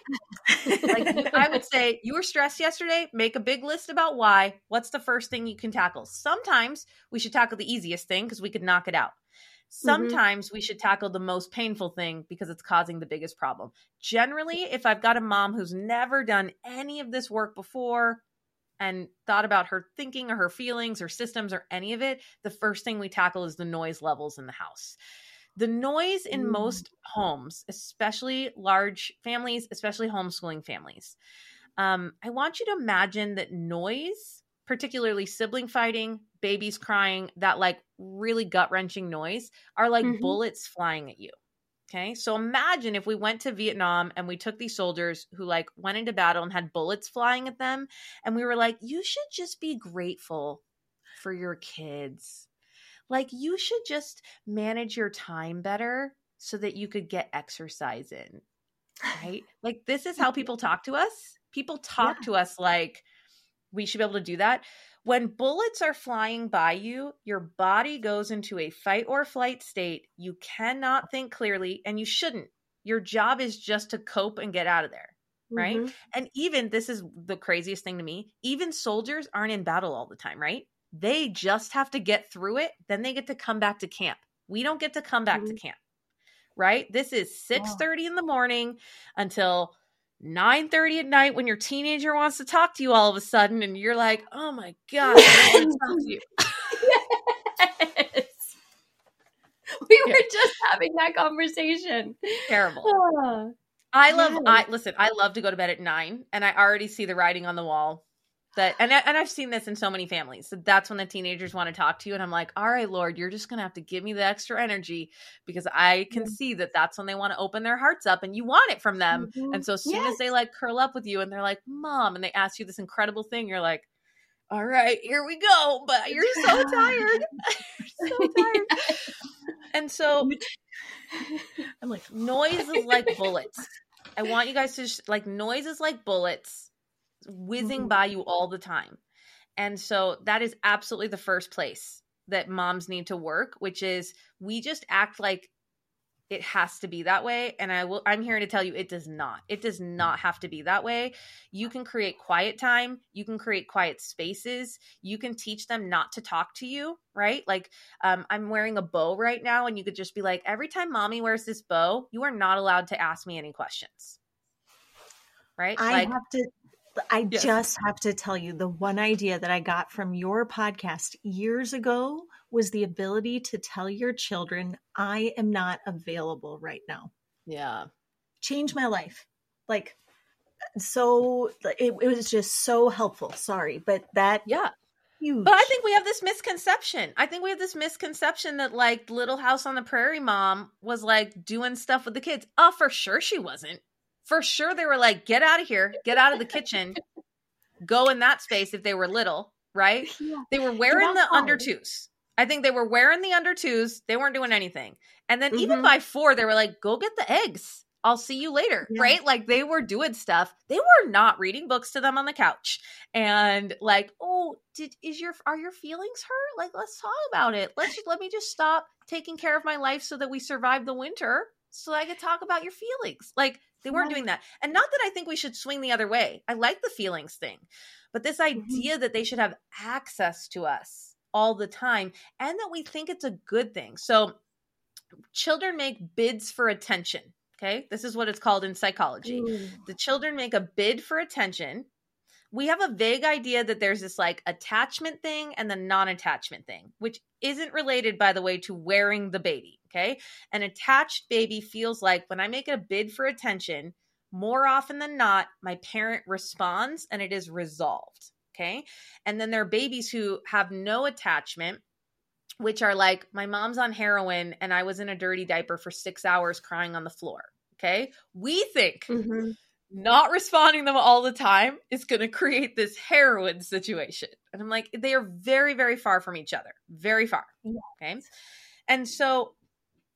like I would say you were stressed yesterday, make a big list about why. What's the first thing you can tackle? Sometimes we should tackle the easiest thing because we could knock it out. Mm-hmm. Sometimes mm-hmm. we should tackle the most painful thing because it's causing the biggest problem. Generally, if I've got a mom who's never done any of this work before, and thought about her thinking or her feelings or systems or any of it, the first thing we tackle is the noise levels in the house. The noise in mm. most homes, especially large families, especially homeschooling families, um, I want you to imagine that noise, particularly sibling fighting, babies crying, that like really gut wrenching noise, are like mm-hmm. bullets flying at you. Okay. So imagine if we went to Vietnam and we took these soldiers who like went into battle and had bullets flying at them. And we were like, you should just be grateful for your kids. Like you should just manage your time better so that you could get exercise in. Right. like this is how people talk to us. People talk yeah. to us like we should be able to do that. When bullets are flying by you, your body goes into a fight or flight state. You cannot think clearly, and you shouldn't. Your job is just to cope and get out of there. Right. Mm-hmm. And even this is the craziest thing to me even soldiers aren't in battle all the time, right? They just have to get through it. Then they get to come back to camp. We don't get to come back mm-hmm. to camp. Right. This is 6 30 in the morning until 9 30 at night when your teenager wants to talk to you all of a sudden and you're like oh my god i want to talk to you. Yes. we were just having that conversation. Terrible. Oh, i love i listen i love to go to bed at 9 and i already see the writing on the wall that and and I've seen this in so many families. So that's when the teenagers want to talk to you and I'm like, "All right, Lord, you're just going to have to give me the extra energy because I can see that that's when they want to open their hearts up and you want it from them." Mm-hmm. And so as soon yes. as they like curl up with you and they're like, "Mom," and they ask you this incredible thing, you're like, "All right, here we go." But you're so tired. you're so tired. and so I'm like, noise is like bullets. I want you guys to sh- like noise is like bullets whizzing mm-hmm. by you all the time. And so that is absolutely the first place that moms need to work, which is we just act like it has to be that way. And i will i'm here to tell you it does not. It does not have to be that way. You can create quiet time. You can create quiet spaces. You can teach them not to talk to you right? Like um, i'm wearing a bow right now and you could just be like every time mommy wears this bow you are not allowed to ask me any questions. Right? I like, have to I yes. just have to tell you the one idea that I got from your podcast years ago was the ability to tell your children, I am not available right now. Yeah. Change my life. Like, so it, it was just so helpful. Sorry, but that. Yeah. Huge. But I think we have this misconception. I think we have this misconception that like Little House on the Prairie mom was like doing stuff with the kids. Oh, for sure she wasn't for sure they were like, get out of here, get out of the kitchen, go in that space if they were little, right? Yeah. They were wearing the under twos. I think they were wearing the under twos. They weren't doing anything. And then mm-hmm. even by four, they were like, go get the eggs. I'll see you later. Yeah. Right. Like they were doing stuff. They were not reading books to them on the couch. And like, oh, did is your are your feelings hurt? Like, let's talk about it. Let's let me just stop taking care of my life so that we survive the winter so I could talk about your feelings. Like they weren't doing that. And not that I think we should swing the other way. I like the feelings thing. but this mm-hmm. idea mm-hmm. that they should have access to us all the time and that we think it's a good thing. So children make bids for attention. Okay. This is what it's called in psychology. Ooh. The children make a bid for attention. We have a vague idea that there's this like attachment thing and the non attachment thing, which isn't related, by the way, to wearing the baby. Okay. An attached baby feels like when I make a bid for attention, more often than not, my parent responds and it is resolved. Okay. And then there are babies who have no attachment which are like my mom's on heroin and I was in a dirty diaper for six hours crying on the floor. Okay. We think mm-hmm. Not responding them all the time is going to create this heroin situation. And I'm like, they are very, very far from each other, very far. Yeah. Okay. And so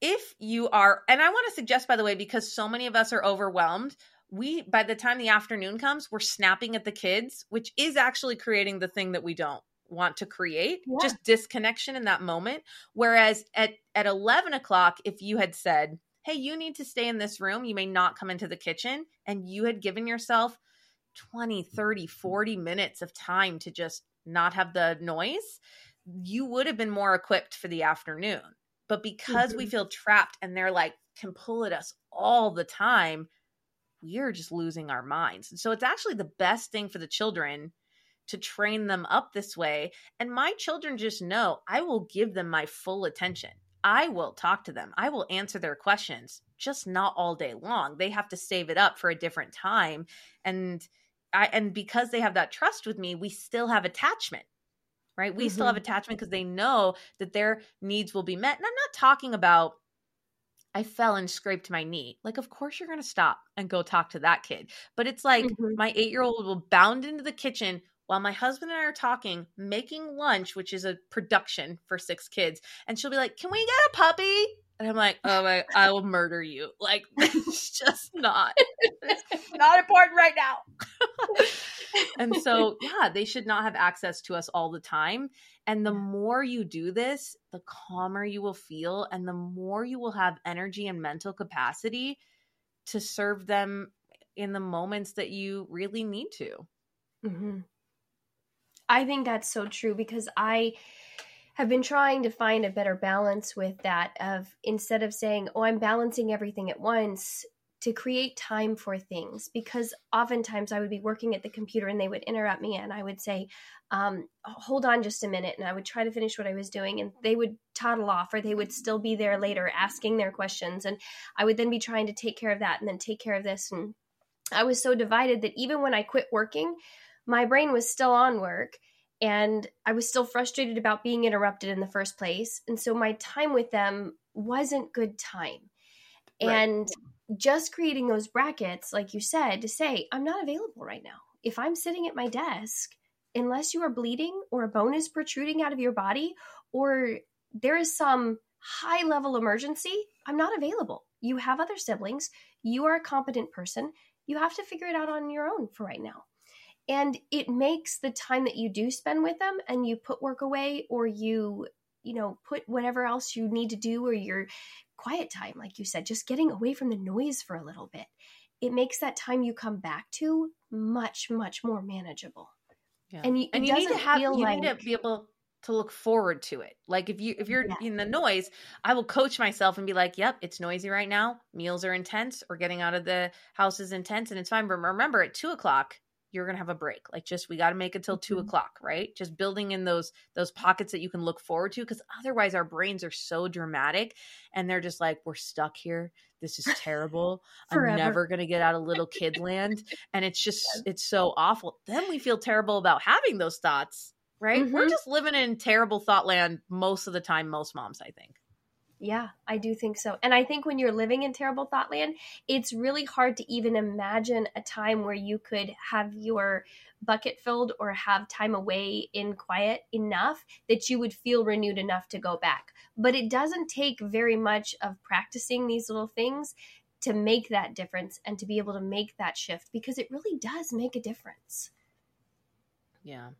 if you are, and I want to suggest, by the way, because so many of us are overwhelmed, we, by the time the afternoon comes, we're snapping at the kids, which is actually creating the thing that we don't want to create yeah. just disconnection in that moment whereas at at 11 o'clock if you had said hey you need to stay in this room you may not come into the kitchen and you had given yourself 20 30 40 minutes of time to just not have the noise you would have been more equipped for the afternoon but because mm-hmm. we feel trapped and they're like can pull at us all the time we're just losing our minds so it's actually the best thing for the children to train them up this way. And my children just know I will give them my full attention. I will talk to them. I will answer their questions, just not all day long. They have to save it up for a different time. And I and because they have that trust with me, we still have attachment. Right? We mm-hmm. still have mm-hmm. attachment because they know that their needs will be met. And I'm not talking about I fell and scraped my knee. Like, of course, you're going to stop and go talk to that kid. But it's like mm-hmm. my eight year old will bound into the kitchen while my husband and I are talking, making lunch, which is a production for six kids. And she'll be like, Can we get a puppy? And I'm like, Oh my, I will murder you. Like, it's just not, it's not important right now. and so, yeah, they should not have access to us all the time. And the more you do this, the calmer you will feel, and the more you will have energy and mental capacity to serve them in the moments that you really need to. Mm-hmm. I think that's so true because I have been trying to find a better balance with that of instead of saying, "Oh, I'm balancing everything at once," to create time for things because oftentimes I would be working at the computer and they would interrupt me and I would say, um, hold on just a minute. And I would try to finish what I was doing and they would toddle off or they would still be there later asking their questions. And I would then be trying to take care of that and then take care of this. And I was so divided that even when I quit working, my brain was still on work and I was still frustrated about being interrupted in the first place. And so my time with them wasn't good time. Right. And just creating those brackets, like you said, to say, I'm not available right now. If I'm sitting at my desk, unless you are bleeding or a bone is protruding out of your body or there is some high level emergency, I'm not available. You have other siblings. You are a competent person. You have to figure it out on your own for right now and it makes the time that you do spend with them and you put work away or you you know put whatever else you need to do or your quiet time like you said just getting away from the noise for a little bit it makes that time you come back to much much more manageable. Yeah. and you, and you need to have you like, need to be able to look forward to it. Like if you if you're yeah. in the noise i will coach myself and be like yep it's noisy right now. Meals are intense. Or getting out of the house is intense and it's fine. But remember at two o'clock you're gonna have a break. Like just we got to make it till 2 mm-hmm. o'clock right? Just building in those those pockets that you can look forward to because otherwise our brains are so dramatic and they're just like we're stuck here. This is terrible. I'm never gonna get out of little kid land. And it's just it's so awful. Then we feel terrible about having those thoughts right? Mm-hmm. we're just living in terrible thought land most of the time most moms i think yeah, I do think so. And I think when you're living in terrible thought land, it's really hard to even imagine a time where you could have your bucket filled or have time away in quiet enough that you would feel renewed enough to go back. But it doesn't take very much of practicing these little things to make that difference and to be able to make that shift because it really does make a difference. Yeah.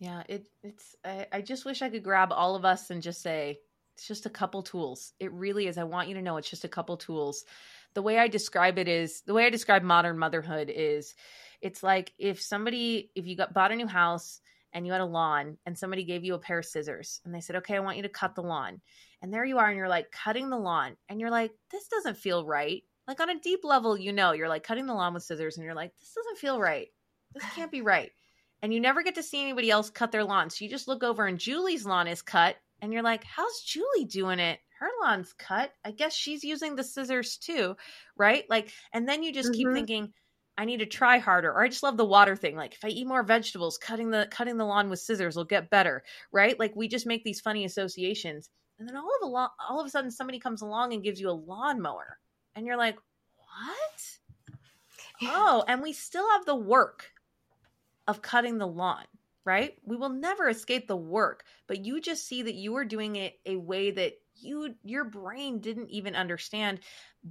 Yeah, it it's I, I just wish I could grab all of us and just say, it's just a couple tools. It really is. I want you to know it's just a couple tools. The way I describe it is the way I describe modern motherhood is It's like if somebody, if you got bought a new house and you had a lawn and somebody gave you a pair of scissors and they said, okay, I want you to cut the lawn. And there you are, and you're like cutting the lawn, and you're like, this doesn't feel right. Like on a deep level, you know, you're like cutting the lawn with scissors, and you're like, this doesn't feel right. This can't be right. And you never get to see anybody else cut their lawn. So you just look over, and Julie's lawn is cut, and you're like, how's Julie doing it? Her lawn's cut. I guess she's using the scissors too, right? Like, and then you just mm-hmm. keep thinking, I need to try harder. Or I just love the water thing. Like if I eat more vegetables, cutting the cutting the lawn with scissors will get better, right? Like we just make these funny associations. And then all of a lo- all of a sudden somebody comes along and gives you a lawnmower. And you're like, "What?" Oh, and we still have the work of cutting the lawn, right? We will never escape the work, but you just see that you are doing it a way that you your brain didn't even understand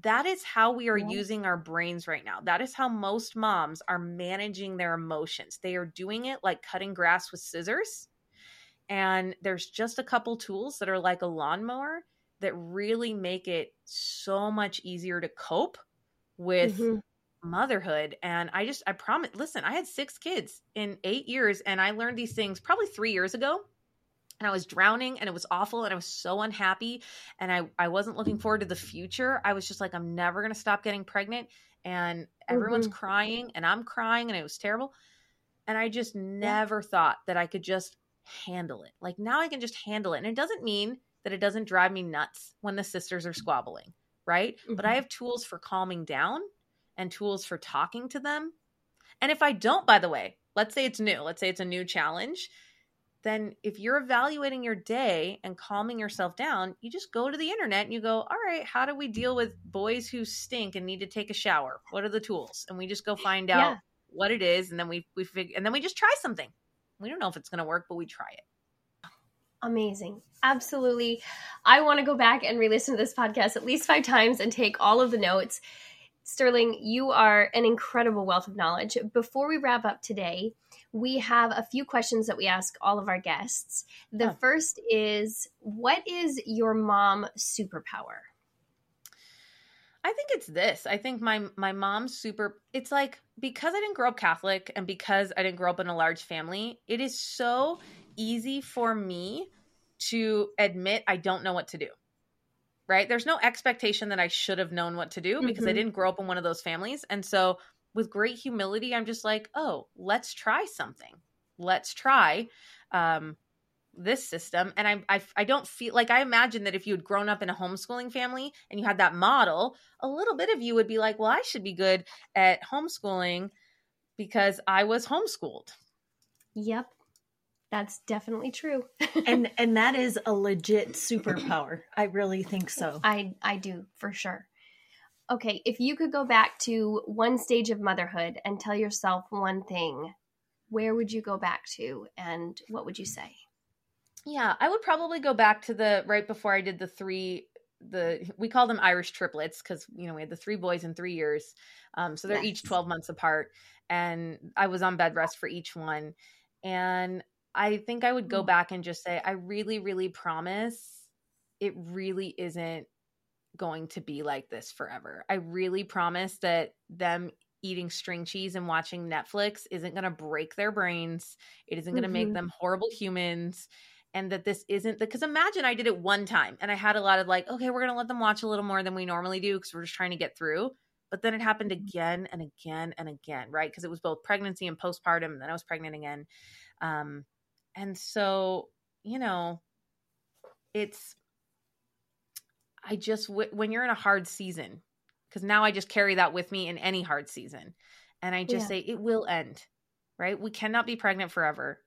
that is how we are yeah. using our brains right now that is how most moms are managing their emotions they are doing it like cutting grass with scissors and there's just a couple tools that are like a lawnmower that really make it so much easier to cope with mm-hmm. Motherhood and i just i promise listen i had six kids in eight years and i learned these things probably three years ago and I was drowning and it was awful and I was so unhappy and I, I wasn't looking forward to the future. I was just like, I'm never going to stop getting pregnant and everyone's mm-hmm. crying and I'm crying and it was terrible. And I just never thought that I could just handle it. Like now I can just handle it. And it doesn't mean that it doesn't drive me nuts when the sisters are squabbling, right? Mm-hmm. But I mm-hmm. have tools for calming down and tools for talking to them. And if I don't, by the way, let's say it's new, let's say it's a new challenge then if you're evaluating your day and calming yourself down, you just go to the internet and you go, all right, how do we deal with boys who stink and need to take a shower? What are the tools? And we just go find out yeah. what it is, and then we we figure, and then we just try something. We don't know if it's going to work, but we try it. Amazing. Absolutely. I want to go back and re listen to this podcast at least five times and take all of the notes. Sterling, you are an incredible wealth of knowledge. Before we wrap up today, we have a few questions that we ask all of our guests. The oh. first is What is your mom superpower? I think it's this. I think my my mom's super it's like because I didn't grow up Catholic and because I didn't grow up in a large family, it is so easy for me to admit I don't know what to do. Right? There's no expectation that I should have known what to do because mm-hmm. I didn't grow up in one of those families. And so with great humility, I'm just like, oh, let's try something. Let's try um, this system. And I, I, I don't feel like I imagine that if you had grown up in a homeschooling family and you had that model, a little bit of you would be like, well, I should be good at homeschooling because I was homeschooled. Yep. That's definitely true. and and that is a legit superpower. I really think so. I I do for sure okay, if you could go back to one stage of motherhood and tell yourself one thing, where would you go back to and what would you say? Yeah, I would probably go back to the right before I did the three the we call them Irish triplets because you know we had the three boys in three years, um, so they're yes. each twelve months apart, and I was on bed rest for each one, and I think I would go mm. back and just say I really, really promise it really isn't going to be like this forever. I really promise that them eating string cheese and watching Netflix isn't going to break their brains. It isn't going to mm-hmm. make them horrible humans. And that this isn't because imagine I did it one time and I had a lot of like, okay, we're going to let them watch a little more than we normally do because we're just trying to get through. But then it happened mm-hmm. again and again and again, right? Because it was both pregnancy and postpartum. And then I was pregnant again. Um, and so, you know, it's I just when you're in a hard season, because now I just carry that with me in any hard season, and I just yeah. say it will end. Right? We cannot be pregnant forever.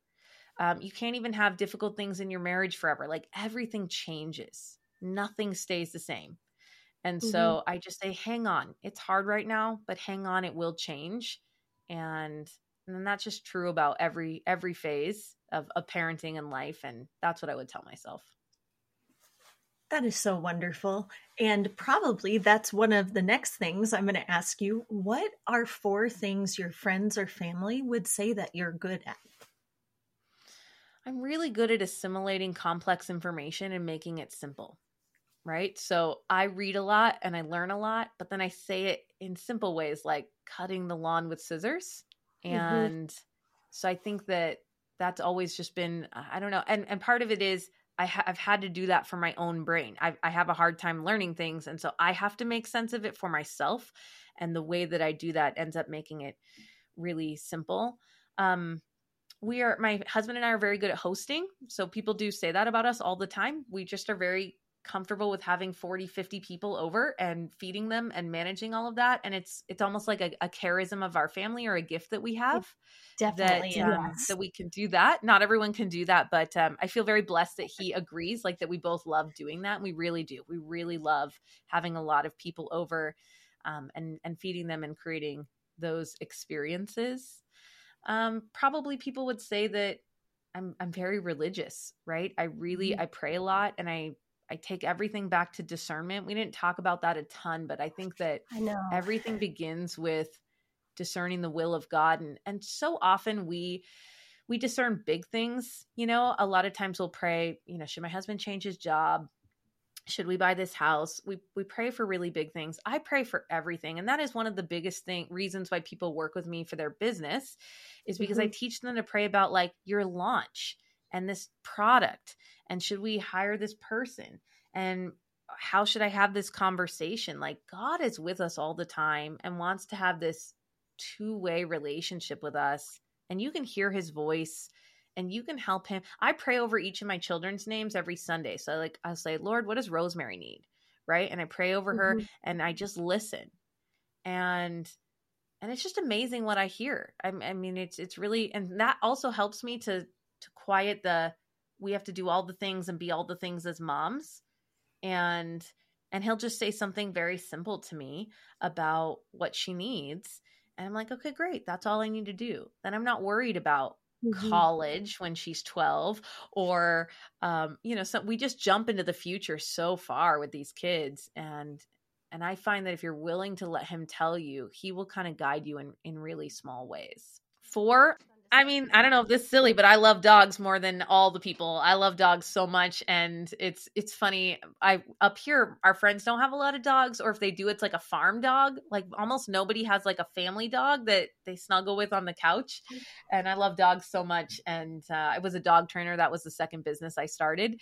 Um, you can't even have difficult things in your marriage forever. Like everything changes. Nothing stays the same. And mm-hmm. so I just say, hang on. It's hard right now, but hang on, it will change. And and that's just true about every every phase of, of parenting and life. And that's what I would tell myself. That is so wonderful. And probably that's one of the next things I'm going to ask you. What are four things your friends or family would say that you're good at? I'm really good at assimilating complex information and making it simple. Right. So I read a lot and I learn a lot, but then I say it in simple ways like cutting the lawn with scissors. Mm-hmm. And mm-hmm. so I think that that's always just been I don't know. And and part of it is I ha- I've had to do that for my own brain. I I have a hard time learning things and so I have to make sense of it for myself and the way that I do that ends up making it really simple. Um we are my husband and I are very good at hosting. So people do say that about us all the time. We just are very comfortable with having 40 50 people over and feeding them and managing all of that. And it's it's almost like a, a charism of our family or a gift that we have definitely that, um, that we can do that. Not everyone can do that but um, i feel very blessed that he agrees like that we both love doing that. And we really do. We really love having a lot of people over um, and and feeding them and creating those experiences. Um, probably people would say that I'm I'm very religious, right? I really mm-hmm. I pray a lot and I I take everything back to discernment. We didn't talk about that a ton, but I think that I everything begins with discerning the will of God and and so often we we discern big things, you know, a lot of times we'll pray, you know, should my husband change his job? should we buy this house we we pray for really big things i pray for everything and that is one of the biggest thing reasons why people work with me for their business is because mm-hmm. i teach them to pray about like your launch and this product and should we hire this person and how should i have this conversation like god is with us all the time and wants to have this two-way relationship with us and you can hear his voice and you can help him. I pray over each of my children's names every Sunday. So like I'll say, Lord, what does Rosemary need? Right. And I pray over mm-hmm. her and I just listen. And and it's just amazing what I hear. I, I mean, it's it's really and that also helps me to to quiet the we have to do all the things and be all the things as moms. And and he'll just say something very simple to me about what she needs. And I'm like, okay, great. That's all I need to do. Then I'm not worried about mm-hmm. college when she's 12 or um, you know so we just jump into the future so far with these kids and and i find that if you're willing to let him tell you he will kind of guide you in in really small ways four I mean, I don't know if this is silly, but I love dogs more than all the people. I love dogs so much, and it's it's funny. I up here, our friends don't have a lot of dogs, or if they do, it's like a farm dog. Like almost nobody has like a family dog that they snuggle with on the couch. And I love dogs so much. And uh, I was a dog trainer. That was the second business I started,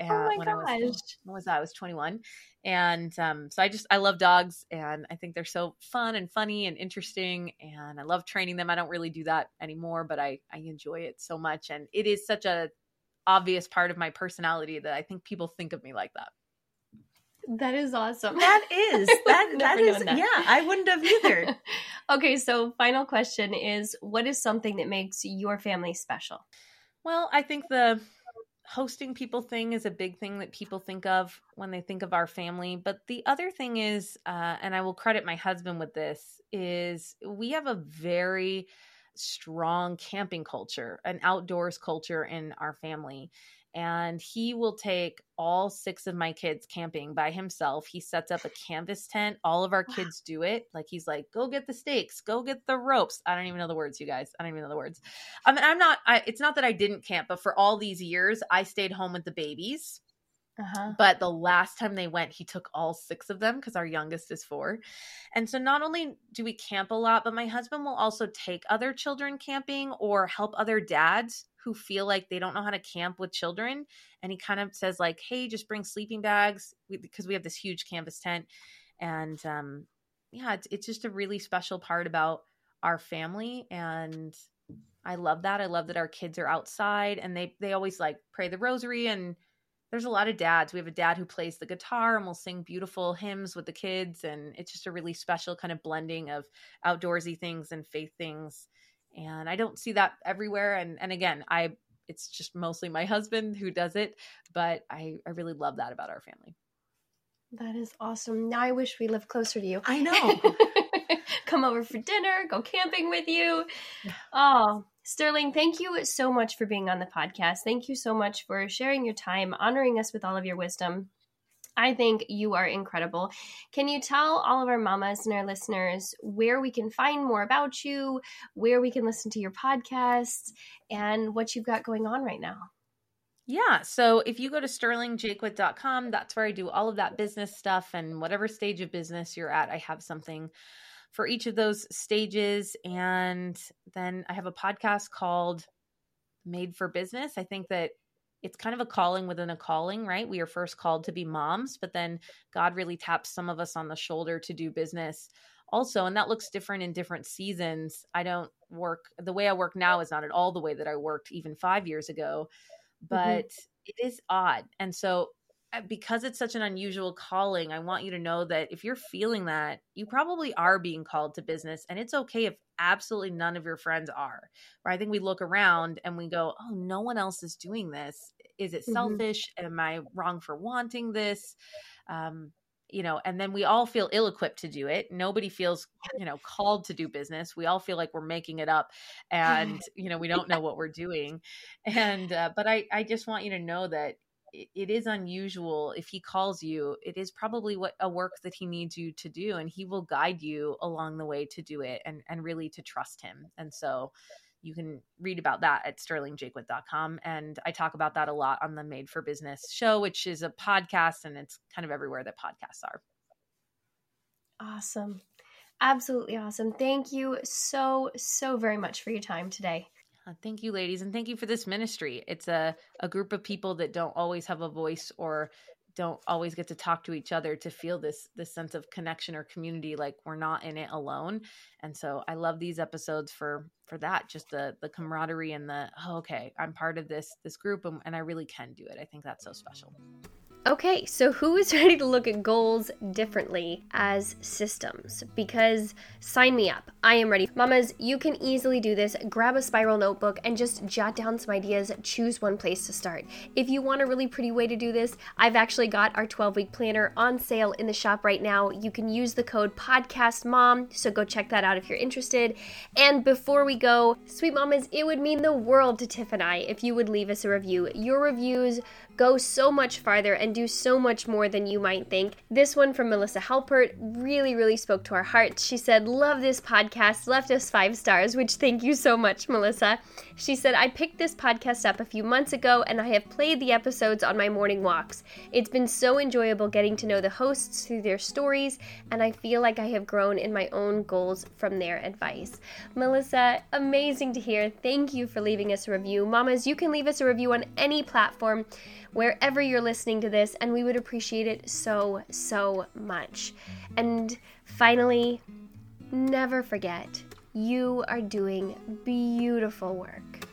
oh my when gosh. I was, what was that? I was 21. And um, so I just, I love dogs and I think they're so fun and funny and interesting. And I love training them. I don't really do that anymore, but I, I enjoy it so much. And it is such a obvious part of my personality that I think people think of me like that. That is awesome. That is that that is that. yeah, I wouldn't have either. okay, so final question is what is something that makes your family special? Well, I think the hosting people thing is a big thing that people think of when they think of our family. But the other thing is, uh, and I will credit my husband with this, is we have a very strong camping culture, an outdoors culture in our family and he will take all six of my kids camping by himself. He sets up a canvas tent. All of our kids do it. Like he's like, "Go get the stakes, go get the ropes." I don't even know the words, you guys. I don't even know the words. I mean, I'm not. I, it's not that I didn't camp, but for all these years, I stayed home with the babies. Uh-huh. But the last time they went, he took all six of them because our youngest is four. And so not only do we camp a lot, but my husband will also take other children camping or help other dads who feel like they don't know how to camp with children and he kind of says like hey just bring sleeping bags because we have this huge canvas tent and um yeah it's, it's just a really special part about our family and i love that i love that our kids are outside and they they always like pray the rosary and there's a lot of dads. We have a dad who plays the guitar and will sing beautiful hymns with the kids and it's just a really special kind of blending of outdoorsy things and faith things. And i don't see that everywhere and and again i it's just mostly my husband who does it but i i really love that about our family. That is awesome. Now i wish we lived closer to you. I know. Come over for dinner go camping with you. Oh sterling thank you so much for being on the podcast thank you so much for sharing your time honoring us with all of your wisdom I think you are incredible. Can you tell all of our mamas and our listeners where we can find more about you, where we can listen to your podcast, and what you've got going on right now? Yeah. So if you go to sterlingjaquith.com, that's where I do all of that business stuff and whatever stage of business you're at, I have something for each of those stages. And then I have a podcast called Made for Business. I think that it's kind of a calling within a calling, right? We are first called to be moms, but then God really taps some of us on the shoulder to do business also. And that looks different in different seasons. I don't work the way I work now is not at all the way that I worked even five years ago, mm-hmm. but mm-hmm. it is odd. And so because it's such an unusual calling, I want you to know that if you're feeling that, you probably are being called to business. And it's okay if absolutely none of your friends are. Right? I think we look around and we go, oh, no one else is doing this. Is it mm-hmm. selfish? Am I wrong for wanting this? Um, you know, and then we all feel ill equipped to do it. Nobody feels, you know, called to do business. We all feel like we're making it up and, you know, we don't know what we're doing. And, uh, but I, I just want you to know that it is unusual if he calls you it is probably what a work that he needs you to do and he will guide you along the way to do it and and really to trust him and so you can read about that at sterlingjaquith.com and i talk about that a lot on the made for business show which is a podcast and it's kind of everywhere that podcasts are. Awesome. Absolutely awesome. Thank you so so very much for your time today Uh, thank you, ladies, and thank you for this ministry. It's a, a group of people that don't always have a voice or don't always get to talk to each other to feel this this sense of connection or community like we're not in it alone. And so i love these episodes for for that just the the camaraderie and the oh, okay i'm part of this this group and, and i really can do it. I think that's so special Okay, so who is ready to look at goals differently as systems? Because sign me up. I am ready. Mamas, you can easily do this. Grab a spiral notebook and just jot down some ideas. Choose one place to start. If you want a really pretty way to do this, I've actually got our 12 week planner on sale in the shop right now. You can use the code PODCASTMOM, so go check that out if you're interested. And before we go, sweet mamas, it would mean the world to Tiff and I if you would leave us a review. Your reviews go so much farther and do so much more than you might think. This one from Melissa Halpert really, really spoke to our hearts. She said, Love this podcast, left us five stars, which thank you so much, Melissa. She said, I picked this podcast up a few months ago and I have played the episodes on my morning walks. It's been so enjoyable getting to know the hosts through their stories, and I feel like I have grown in my own goals from their advice. Melissa, amazing to hear. Thank you for leaving us a review. Mamas, you can leave us a review on any platform wherever you're listening to this, and we would appreciate it so, so much. And finally, never forget you are doing beautiful work.